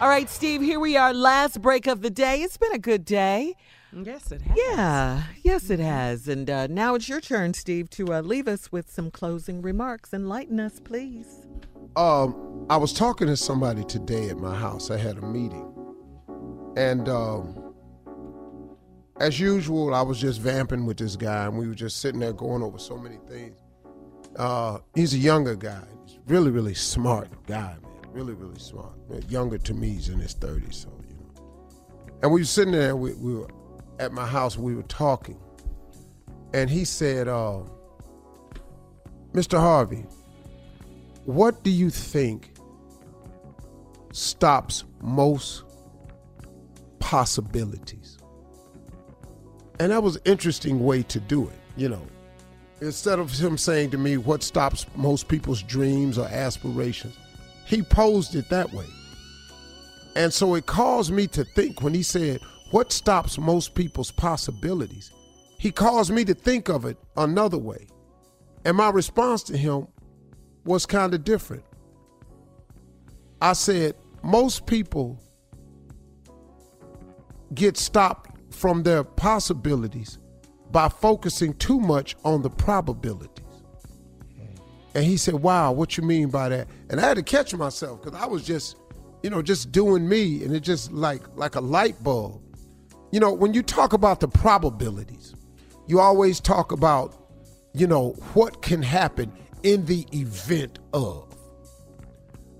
All right, Steve, here we are. Last break of the day. It's been a good day. Yes, it has. Yeah, yes, it has. And uh, now it's your turn, Steve, to uh, leave us with some closing remarks. Enlighten us, please. Um, I was talking to somebody today at my house. I had a meeting. And um, as usual, I was just vamping with this guy, and we were just sitting there going over so many things. Uh, he's a younger guy. He's really, really smart guy, man really, really smart. Younger to me, he's in his 30s, so, you know. And we were sitting there, we, we were at my house, we were talking. And he said, uh, Mr. Harvey, what do you think stops most possibilities? And that was an interesting way to do it, you know. Instead of him saying to me, what stops most people's dreams or aspirations, he posed it that way. And so it caused me to think when he said, What stops most people's possibilities? He caused me to think of it another way. And my response to him was kind of different. I said, Most people get stopped from their possibilities by focusing too much on the probability. And he said, Wow, what you mean by that? And I had to catch myself because I was just, you know, just doing me and it just like like a light bulb. You know, when you talk about the probabilities, you always talk about, you know, what can happen in the event of.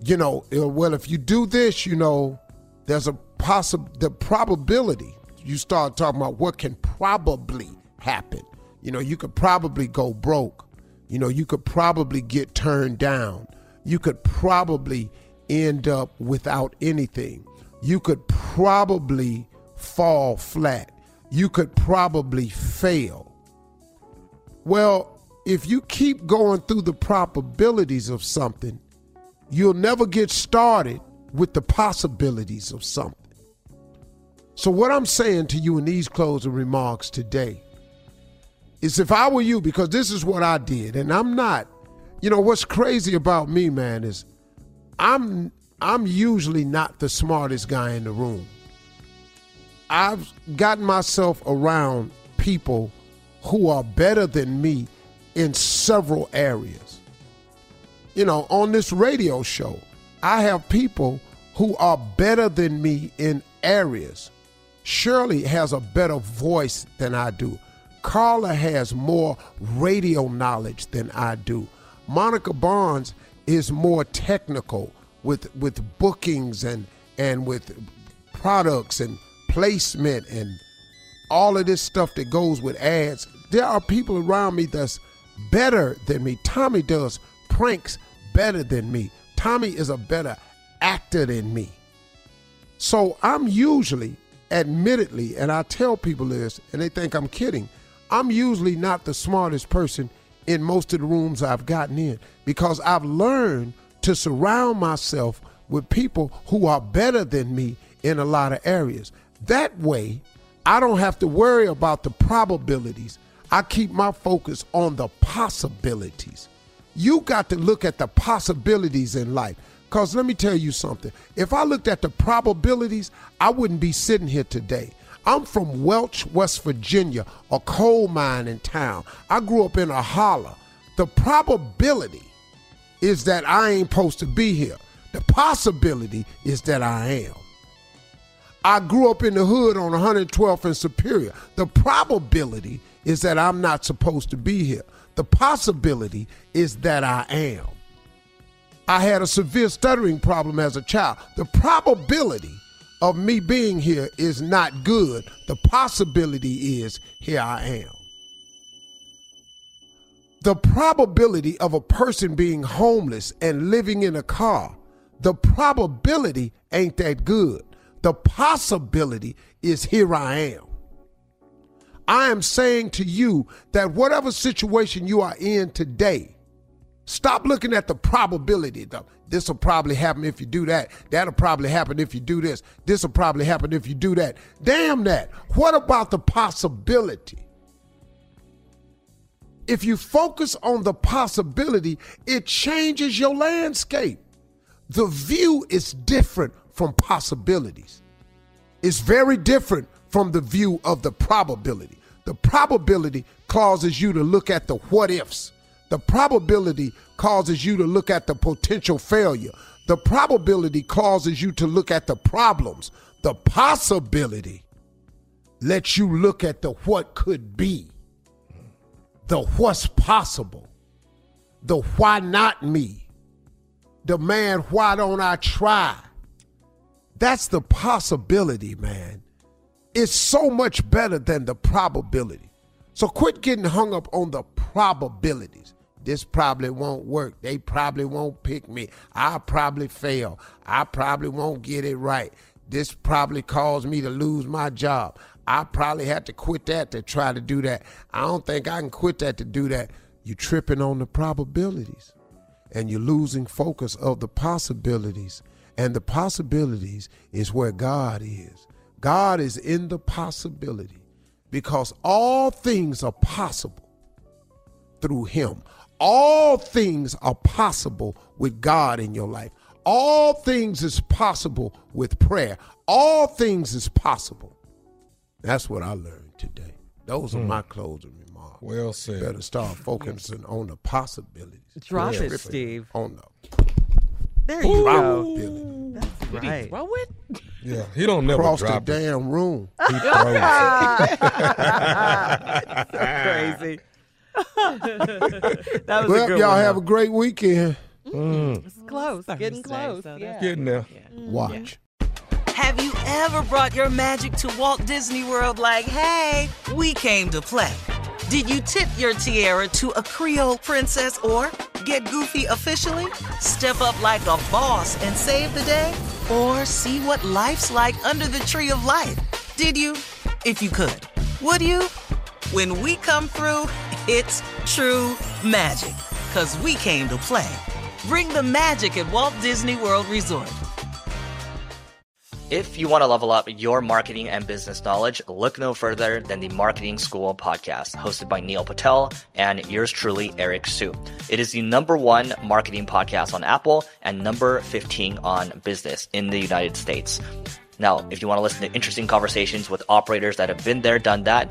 You know, uh, well, if you do this, you know, there's a possible the probability. You start talking about what can probably happen. You know, you could probably go broke you know, you could probably get turned down. You could probably end up without anything. You could probably fall flat. You could probably fail. Well, if you keep going through the probabilities of something, you'll never get started with the possibilities of something. So, what I'm saying to you in these closing remarks today is if I were you, because this is what I did, and I'm not, You know what's crazy about me, man, is I'm I'm usually not the smartest guy in the room. I've gotten myself around people who are better than me in several areas. You know, on this radio show, I have people who are better than me in areas. Shirley has a better voice than I do. Carla has more radio knowledge than I do. Monica Barnes is more technical with with bookings and and with products and placement and all of this stuff that goes with ads. There are people around me that's better than me. Tommy does pranks better than me. Tommy is a better actor than me. So I'm usually, admittedly, and I tell people this, and they think I'm kidding, I'm usually not the smartest person in most of the rooms I've gotten in because I've learned to surround myself with people who are better than me in a lot of areas. That way, I don't have to worry about the probabilities. I keep my focus on the possibilities. You got to look at the possibilities in life. Because let me tell you something. If I looked at the probabilities, I wouldn't be sitting here today. I'm from Welch, West Virginia, a coal mine in town. I grew up in a holler. The probability is that I ain't supposed to be here. The possibility is that I am. I grew up in the hood on 112th and Superior. The probability is that I'm not supposed to be here. The possibility is that I am. I had a severe stuttering problem as a child. The probability of me being here is not good. The possibility is here I am. The probability of a person being homeless and living in a car, the probability ain't that good. The possibility is here I am. I am saying to you that whatever situation you are in today, stop looking at the probability. Though. This will probably happen if you do that. That'll probably happen if you do this. This will probably happen if you do that. Damn that. What about the possibility? If you focus on the possibility, it changes your landscape. The view is different from possibilities. It's very different from the view of the probability. The probability causes you to look at the what ifs. The probability causes you to look at the potential failure. The probability causes you to look at the problems. The possibility lets you look at the what could be, the what's possible, the why not me, the man, why don't I try? That's the possibility, man. It's so much better than the probability. So quit getting hung up on the probabilities. This probably won't work. They probably won't pick me. I'll probably fail. I probably won't get it right. This probably caused me to lose my job. I probably had to quit that to try to do that. I don't think I can quit that to do that. You're tripping on the probabilities and you're losing focus of the possibilities and the possibilities is where God is. God is in the possibility because all things are possible through Him. All things are possible with God in your life. All things is possible with prayer. All things is possible. That's what I learned today. Those are Hmm. my closing remarks. Well said. Better start focusing on the possibilities. Drop it, Tripping Steve. On the There you go. probability. That's right. Throw it. Yeah, he don't never Across the it. damn room. He throws it. so crazy. that was a Well, good y'all one, have though. a great weekend. Mm-hmm. Mm-hmm. Mm. It's close. Starting Getting close. so. Yeah. Getting there. Mm-hmm. Mm. Watch. Have you ever brought your magic to Walt Disney World like, hey, we came to play? Did you tip your tiara to a Creole princess or get goofy officially? Step up like a boss and save the day? Or see what life's like under the tree of life? Did you? If you could. Would you? When we come through, it's true magic. Cause we came to play. Bring the magic at Walt Disney World Resort. If you want to level up your marketing and business knowledge, look no further than the Marketing School podcast, hosted by Neil Patel and yours truly, Eric Siu. It is the number one marketing podcast on Apple and number 15 on business in the United States. Now, if you want to listen to interesting conversations with operators that have been there, done that,